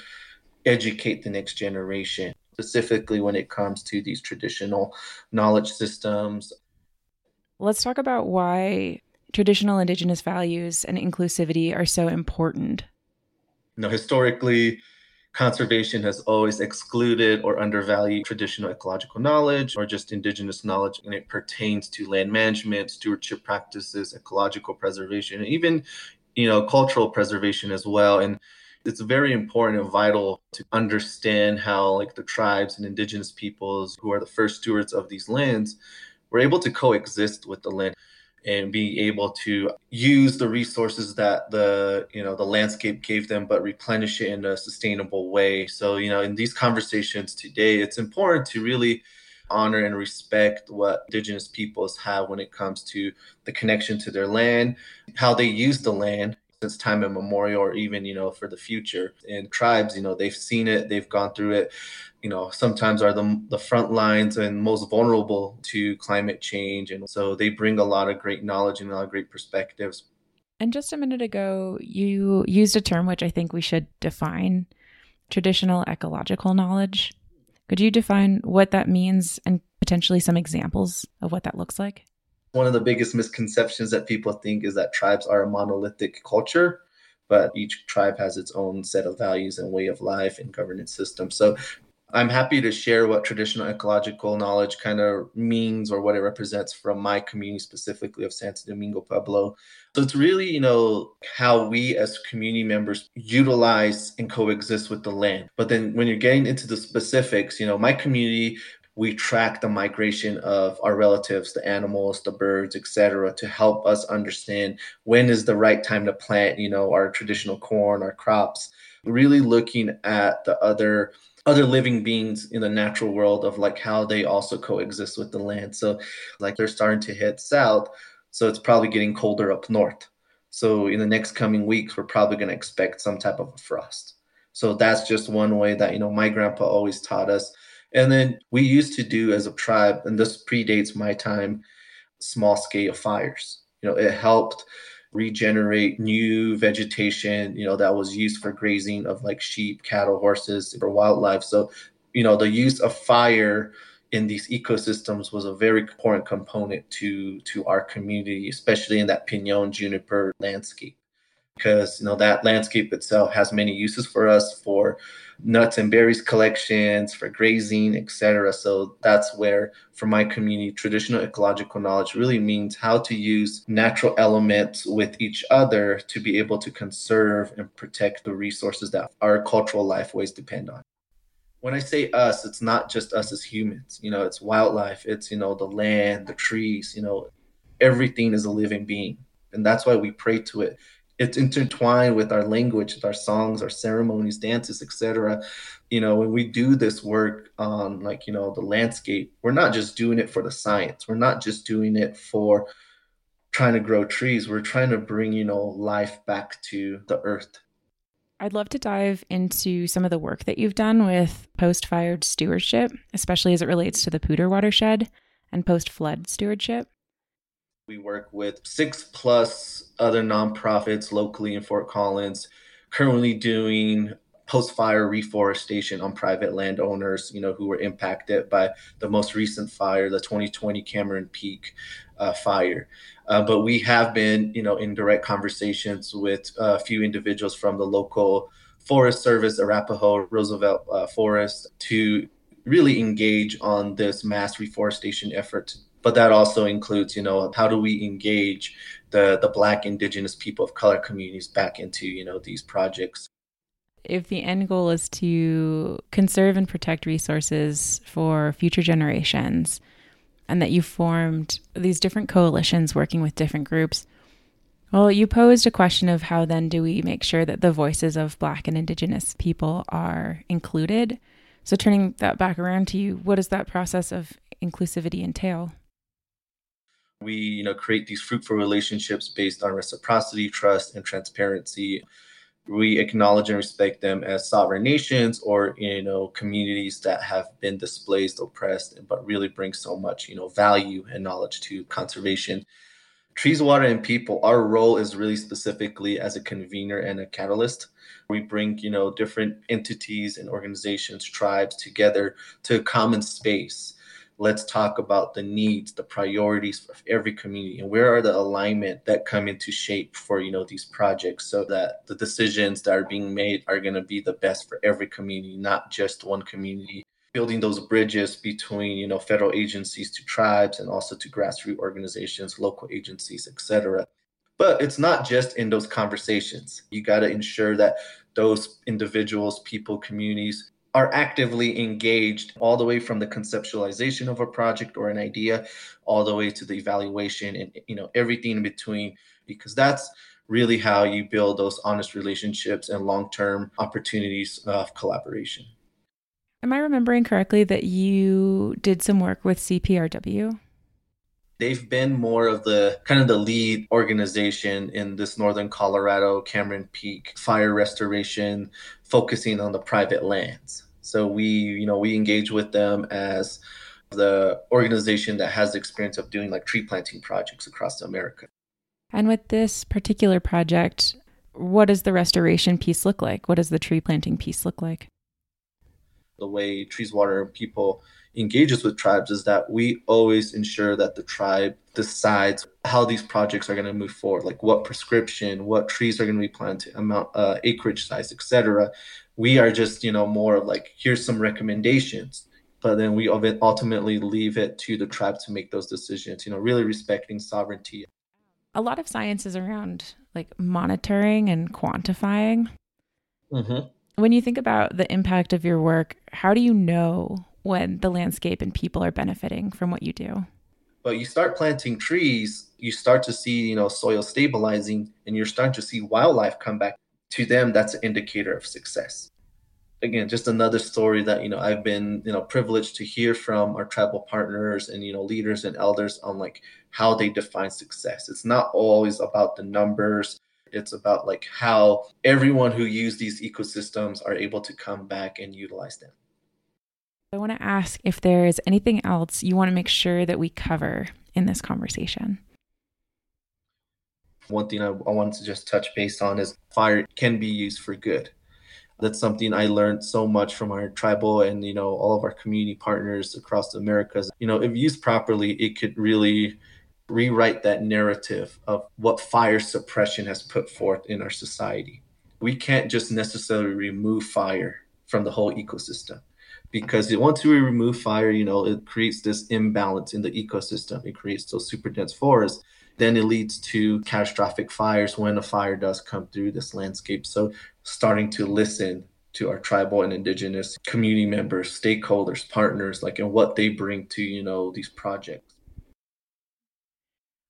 educate the next generation specifically when it comes to these traditional knowledge systems. Let's talk about why traditional indigenous values and inclusivity are so important. You know historically conservation has always excluded or undervalued traditional ecological knowledge or just indigenous knowledge and it pertains to land management stewardship practices ecological preservation and even you know cultural preservation as well. And it's very important and vital to understand how like the tribes and indigenous peoples who are the first stewards of these lands were able to coexist with the land and be able to use the resources that the you know the landscape gave them but replenish it in a sustainable way. So you know in these conversations today it's important to really honor and respect what indigenous peoples have when it comes to the connection to their land how they use the land since time immemorial or even you know for the future. And tribes you know they've seen it they've gone through it. You know sometimes are the the front lines and most vulnerable to climate change. And so they bring a lot of great knowledge and a lot of great perspectives. And just a minute ago you used a term which i think we should define traditional ecological knowledge. Could you define what that means and potentially some examples of what that looks like one of the biggest misconceptions that people think is that tribes are a monolithic culture but each tribe has its own set of values and way of life and governance system. So I'm happy to share what traditional ecological knowledge kind of means or what it represents from my community, specifically of Santo Domingo Pueblo. So it's really, you know, how we as community members utilize and coexist with the land. But then when you're getting into the specifics, you know, my community, we track the migration of our relatives, the animals, the birds, etc., to help us understand when is the right time to plant, you know, our traditional corn, our crops. Really looking at the other other living beings in the natural world of like how they also coexist with the land. So like they're starting to head south, so it's probably getting colder up north. So in the next coming weeks, we're probably going to expect some type of a frost. So that's just one way that you know my grandpa always taught us. And then we used to do as a tribe, and this predates my time, small scale fires. You know, it helped regenerate new vegetation, you know, that was used for grazing of like sheep, cattle, horses, for wildlife. So, you know, the use of fire in these ecosystems was a very important component to to our community, especially in that pinon juniper landscape because you know that landscape itself has many uses for us for nuts and berries collections for grazing etc so that's where for my community traditional ecological knowledge really means how to use natural elements with each other to be able to conserve and protect the resources that our cultural lifeways depend on. When i say us it's not just us as humans. You know it's wildlife it's you know the land the trees you know everything is a living being. And that's why we pray to it it's intertwined with our language, with our songs, our ceremonies, dances, etc. You know, when we do this work on like, you know, the landscape, we're not just doing it for the science. We're not just doing it for trying to grow trees. We're trying to bring, you know, life back to the earth. I'd love to dive into some of the work that you've done with post fired stewardship, especially as it relates to the Poudre watershed and post flood stewardship. We work with six plus other nonprofits locally in Fort Collins, currently doing post-fire reforestation on private landowners, you know, who were impacted by the most recent fire, the 2020 Cameron Peak uh, fire. Uh, but we have been, you know, in direct conversations with a few individuals from the local Forest Service, Arapaho Roosevelt uh, Forest, to really engage on this mass reforestation effort but that also includes you know how do we engage the the black indigenous people of color communities back into you know these projects if the end goal is to conserve and protect resources for future generations and that you formed these different coalitions working with different groups Well, you posed a question of how then do we make sure that the voices of Black and Indigenous people are included? So, turning that back around to you, what does that process of inclusivity entail? We, you know, create these fruitful relationships based on reciprocity, trust, and transparency. We acknowledge and respect them as sovereign nations or, you know, communities that have been displaced, oppressed, but really bring so much, you know, value and knowledge to conservation trees, water, and people, our role is really specifically as a convener and a catalyst. We bring, you know, different entities and organizations, tribes together to a common space. Let's talk about the needs, the priorities of every community, and where are the alignment that come into shape for, you know, these projects so that the decisions that are being made are going to be the best for every community, not just one community. Building those bridges between you know federal agencies to tribes and also to grassroots organizations local agencies etc but it's not just in those conversations. You got to ensure that those individuals people communities are actively engaged all the way from the conceptualization of a project or an idea all the way to the evaluation and you know everything in between because that's really how you build those honest relationships and long-term opportunities of collaboration Am I remembering correctly that you did some work with CPRW? They've been more of the kind of the lead organization in this northern Colorado Cameron Peak fire restoration, focusing on the private lands. So we, you know, we engage with them as the organization that has the experience of doing like tree planting projects across America. And with this particular project, what does the restoration piece look like? What does the tree planting piece look like? the way Trees, Water, and People engages with tribes is that we always ensure that the tribe decides how these projects are going to move forward, like what prescription, what trees are going to be planted, amount, uh, acreage size, etc. We are just, you know, more of like here's some recommendations, but then we ultimately leave it to the tribe to make those decisions. You know, really respecting sovereignty. A lot of science is around like monitoring and quantifying. Mm-hmm. When you think about the impact of your work, how do you know when the landscape and people are benefiting from what you do? But you start planting trees, you start to see, you know, soil stabilizing and you're starting to see wildlife come back. To them, that's an indicator of success. Again, just another story that, you know, I've been, you know, privileged to hear from our tribal partners and, you know, leaders and elders on like how they define success. It's not always about the numbers it's about like how everyone who use these ecosystems are able to come back and utilize them. I want to ask if there is anything else you want to make sure that we cover in this conversation. One thing I, I wanted to just touch base on is fire can be used for good. That's something I learned so much from our tribal and you know all of our community partners across the Americas. You know, if used properly, it could really rewrite that narrative of what fire suppression has put forth in our society. We can't just necessarily remove fire from the whole ecosystem because once we remove fire, you know, it creates this imbalance in the ecosystem. It creates those super dense forests. Then it leads to catastrophic fires when a fire does come through this landscape. So starting to listen to our tribal and indigenous community members, stakeholders, partners, like and what they bring to, you know, these projects.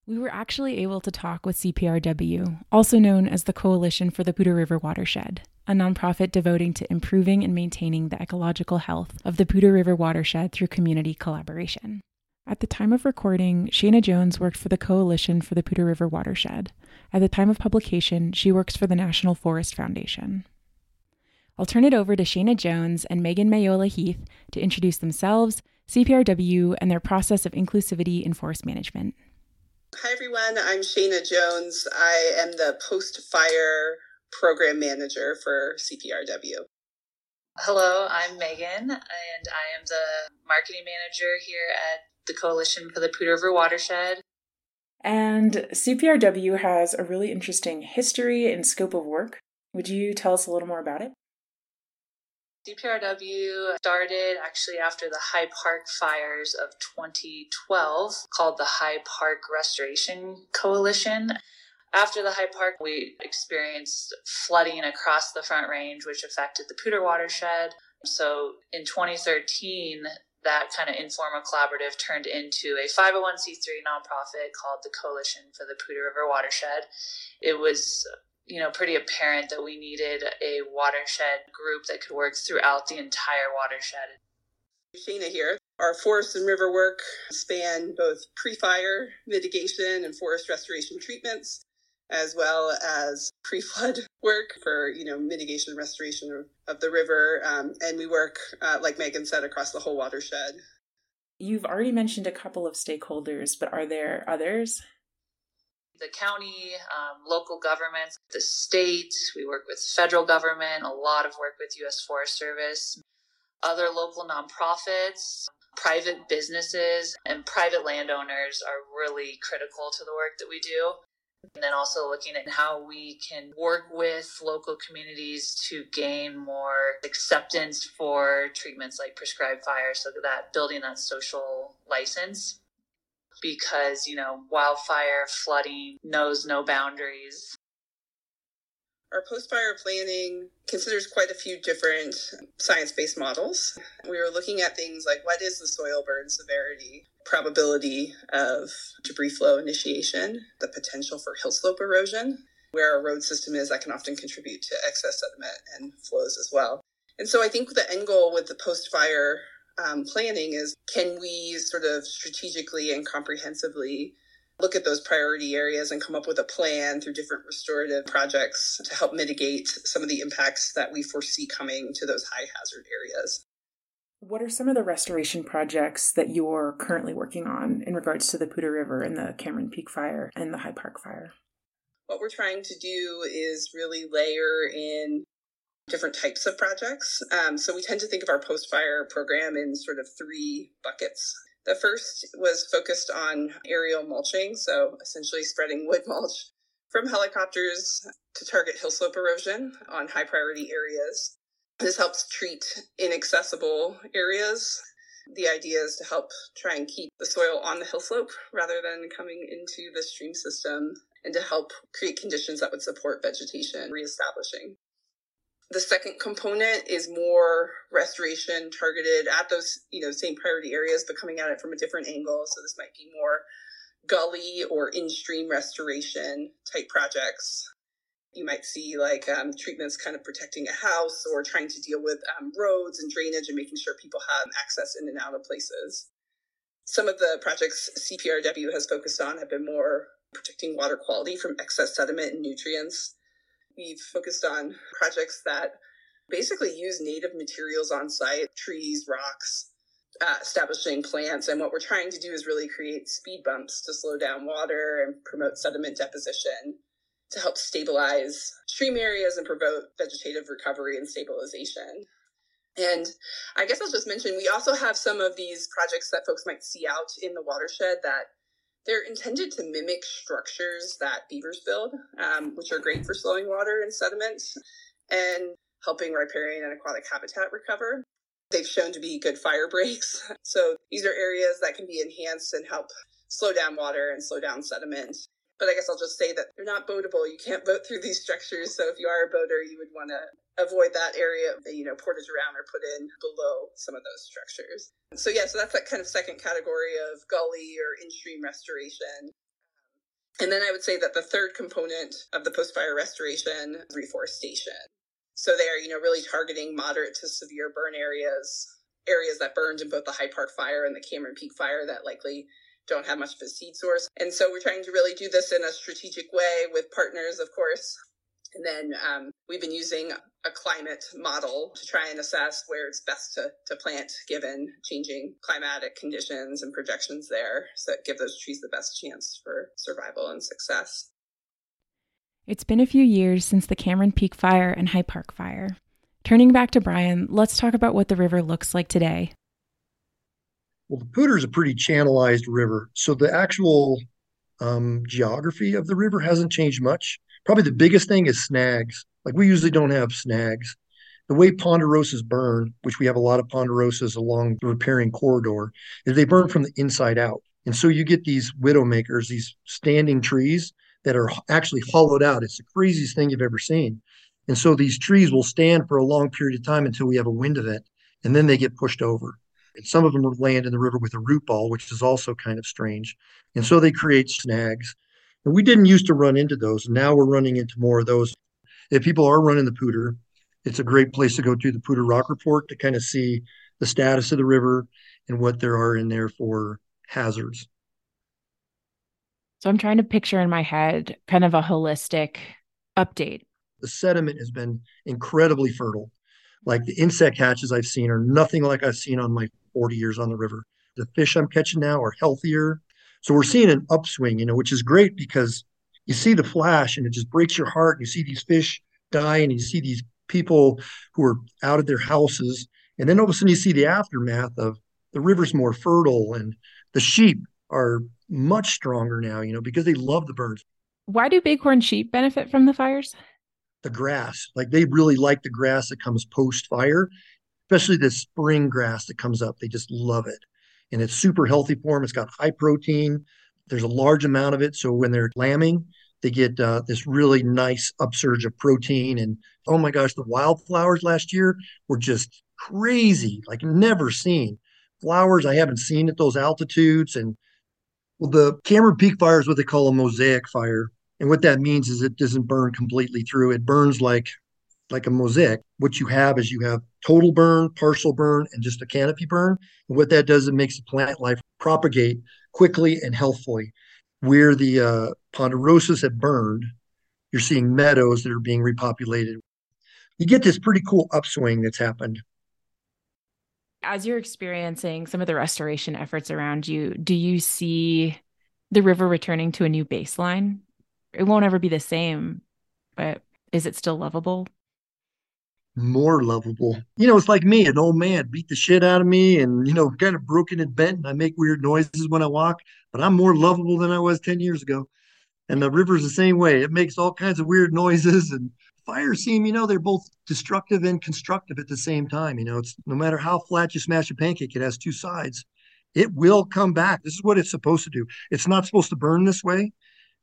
We were actually able to talk with CPRW, also known as the Coalition for the Poudre River Watershed, a nonprofit devoting to improving and maintaining the ecological health of the Poudre River watershed through community collaboration. At the time of recording, Shayna Jones worked for the Coalition for the Poudre River Watershed. At the time of publication, she works for the National Forest Foundation. I'll turn it over to Shayna Jones and Megan Maiolo-Heath to introduce themselves, CPRW, and their process of inclusivity in forest management. Hi, everyone. I'm Shayna Jones. I am the post fire program manager for CPRW. Hello, I'm Megan, and I am the marketing manager here at the Coalition for the Poudre River Watershed. And CPRW has a really interesting history and scope of work. Would you tell us a little more about it? CPRW started actually after the High Park fires of 2012, called the High Park Restoration Coalition. After the High Park, we experienced flooding across the Front Range, which affected the Poudre watershed. So in 2013, that kind of informal collaborative turned into a 501c3 nonprofit called the Coalition for the Poudre River Watershed. It was you know pretty apparent that we needed a watershed group that could work throughout the entire watershed. Shayna here. Our forest and river work span both pre-fire mitigation and forest restoration treatments, as well as pre-flood work for you know mitigation and restoration of the river um, and we work uh, like megan said across the whole watershed. You've already mentioned a couple of stakeholders but are there others? The county um, local governments the state we work with federal government a lot of work with u.s forest service other local nonprofits private businesses and private landowners are really critical to the work that we do and then also looking at how we can work with local communities to gain more acceptance for treatments like prescribed fire. So that building that social license because, you know, wildfire flooding knows no boundaries. Our post fire planning considers quite a few different science based models. We were looking at things like what is the soil burn severity, probability of debris flow initiation, the potential for hill slope erosion. Where a road system is, that can often contribute to excess sediment and flows as well. And so I think the end goal with the post fire um, planning is can we sort of strategically and comprehensively look at those priority areas and come up with a plan through different restorative projects to help mitigate some of the impacts that we foresee coming to those high hazard areas. What are some of the restoration projects that you're currently working on in regards to the Poudre River and the Cameron Peak Fire and the High Park Fire? What we're trying to do is really layer in different types of projects. Um, so we tend to think of our post fire program in sort of three buckets. The first was focused on aerial mulching, so essentially spreading wood mulch from helicopters to target hill slope erosion on high priority areas. This helps treat inaccessible areas. The idea is to help try and keep the soil on the hill slope rather than coming into the stream system and to help create conditions that would support vegetation reestablishing. The second component is more restoration targeted at those, you know, same priority areas, but coming at it from a different angle. So this might be more gully or in-stream restoration type projects. You might see like um, treatments kind of protecting a house or trying to deal with um, roads and drainage and making sure people have access in and out of places. Some of the projects CPRW has focused on have been more protecting water quality from excess sediment and nutrients We've focused on projects that basically use native materials on site trees, rocks, uh, establishing plants. And what we're trying to do is really create speed bumps to slow down water and promote sediment deposition to help stabilize stream areas and promote vegetative recovery and stabilization. And I guess I'll just mention we also have some of these projects that folks might see out in the watershed that they're intended to mimic structures that beavers build, um, which are great for slowing water and sediment and helping riparian and aquatic habitat recover. They've shown to be good fire breaks. So these are areas that can be enhanced and help slow down water and slow down sediment. But I guess I'll just say that they're not boatable. You can't boat through these structures. So if you are a boater, you would want to avoid that area, you know, portage around or put in below some of those structures. So yeah, so that's that kind of second category of gully or in-stream restoration. Um, and then I would say that the third component of the post-fire restoration is reforestation. So they are, you know, really targeting moderate to severe burn areas, areas that burned in both the High Park fire and the Cameron Peak fire that likely don't have much of a seed source. And so we're trying to really do this in a strategic way with partners, of course, and then um, we've been using a climate model to try and assess where it's best to, to plant given changing climatic conditions and projections there so that give those trees the best chance for survival and success. It's been a few years since the Cameron Peak fire and High Park fire. Turning back to Bryan, let's talk about what the river looks like today. Well, the Poudre is a pretty channelized river. So the actual um, geography of the river hasn't changed much. Probably the biggest thing is snags. Like we usually don't have snags. The way ponderosas burn, which we have a lot of ponderosas along the riparian corridor, is they burn from the inside out. And so you get these widowmakers, these standing trees that are actually hollowed out. It's the craziest thing you've ever seen. And so these trees will stand for a long period of time until we have a wind event, and then they get pushed over. And some of them land in the river with a root ball, which is also kind of strange. And so they create snags. And we didn't used to run into those. Now we're running into more of those. If people are running the Poudre, it's a great place to go to the Poudre Rock Report to kind of see the status of the river and what there are in there for hazards. So I'm trying to picture in my head kind of a holistic update. The sediment has been incredibly fertile. Like the insect hatches I've seen are nothing like I've seen on my 40 years on the river. The fish I'm catching now are healthier. So we're seeing an upswing, you know, which is great because you see the flash and it just breaks your heart. You see these fish die and you see these people who are out of their houses. And then all of a sudden you see the aftermath of the river's more fertile and the sheep are much stronger now, you know, because they love the birds. Why do bighorn sheep benefit from the fires? The grass, like they really like the grass that comes post fire, especially the spring grass that comes up. They just love it. And it's super healthy for them. It's got high protein. There's a large amount of it. So when they're lambing, they get uh, this really nice upsurge of protein. And oh my gosh, the wildflowers last year were just crazy, like never seen. Flowers I haven't seen at those altitudes. And well, the Cameron Peak fire is what they call a mosaic fire. And what that means is it doesn't burn completely through. It burns like like a mosaic. What you have is you have total burn, partial burn, and just a canopy burn. And what that does, it makes the plant life propagate quickly and healthfully. Where the uh, ponderosas have burned, you're seeing meadows that are being repopulated. You get this pretty cool upswing that's happened. As you're experiencing some of the restoration efforts around you, do you see the river returning to a new baseline? It won't ever be the same, but is it still lovable? More lovable. You know, it's like me, an old man beat the shit out of me and, you know, kind of broken and bent. And I make weird noises when I walk, but I'm more lovable than I was 10 years ago. And the river's the same way. It makes all kinds of weird noises and fire seem, you know, they're both destructive and constructive at the same time. You know, it's no matter how flat you smash a pancake, it has two sides. It will come back. This is what it's supposed to do. It's not supposed to burn this way.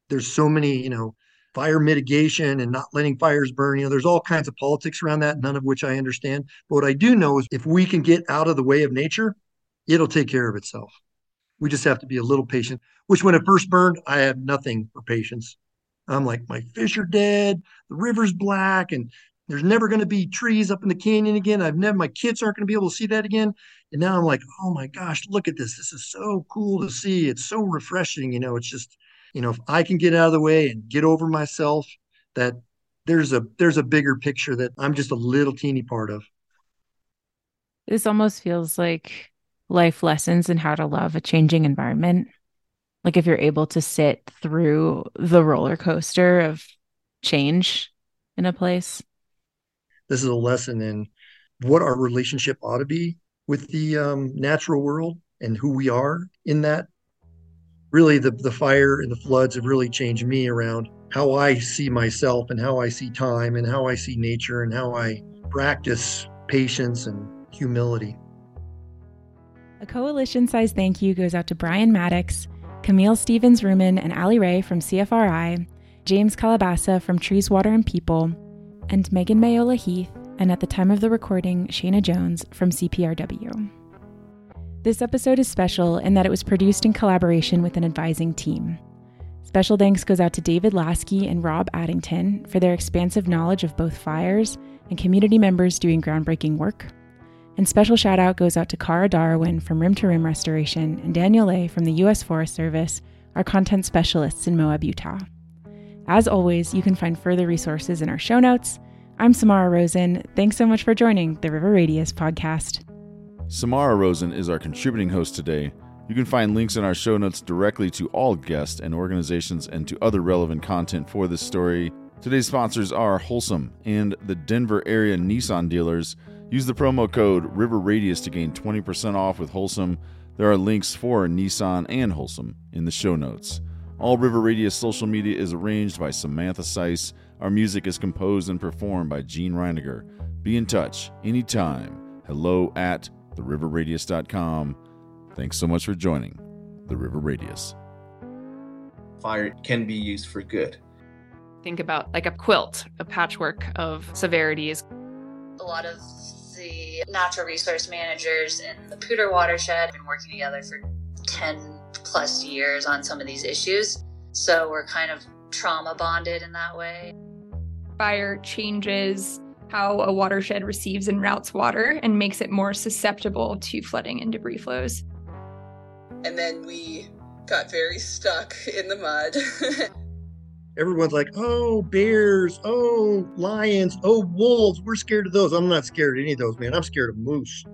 There's so many, you know, fire mitigation and not letting fires burn. You know, there's all kinds of politics around that, none of which I understand. But what I do know is if we can get out of the way of nature, it'll take care of itself. We just have to be a little patient, which when it first burned, I had nothing for patience. I'm like, my fish are dead, the river's black, and there's never going to be trees up in the canyon again. I've never, my kids aren't going to be able to see that again. And now I'm like, oh my gosh, look at this. This is so cool to see. It's so refreshing. You know, it's just, you know if i can get out of the way and get over myself that there's a there's a bigger picture that i'm just a little teeny part of. This almost feels like life lessons in how to love a changing environment. Like if you're able to sit through the roller coaster of change in a place. This is a lesson in what our relationship ought to be with the um, natural world and who we are in that really the, the fire and the floods have really changed me around how I see myself and how I see time and how I see nature and how I practice patience and humility. A coalition sized thank you goes out to Bryan Maddox, Camille Stevens-Rumann, and Ali Rhea from CFRI, James Calabasa from Trees, Water, and People, and Megan Maiolo-Heath, and at the time of the recording, Shayna Jones from CPRW. This episode is special in that it was produced in collaboration with an advising team. Special thanks goes out to David Lasky and Rob Addington for their expansive knowledge of both fires and community members doing groundbreaking work. And special shout out goes out to Kara Dohrenwend from Rim to Rim Restoration and Daniel Lay from the U.S. Forest Service, our content specialists in Moab, Utah. As always, you can find further resources in our show notes. I'm Samara Rosen. Thanks so much for joining the River Radius podcast. Samara Rosen is our contributing host today. You can find links in our show notes directly to all guests and organizations and to other relevant content for this story. Today's sponsors are Wholesum and the Denver area Nissan dealers. Use the promo code River Radius to gain 20% off with Wholesum. There are links for Nissan and Wholesum in the show notes. All River Radius social media is arranged by Samantha Seiss. Our music is composed and performed by Gene Reiniger. Be in touch anytime. Hello at theriverradius.com. Thanks so much for joining The River Radius. Fire can be used for good. Think about like a quilt, a patchwork of severities. A lot of the the natural resource managers in the Poudre watershed. Have been working together for 10 plus years on some of these issues. So we're kind of trauma bonded in that way. Fire changes how a watershed receives and routes water and makes it more susceptible to flooding and debris flows. And then we got very stuck in the mud. Everyone's like, oh, bears, oh, lions, oh, wolves. We're scared of those. I'm not scared of any of those, man. I'm scared of moose.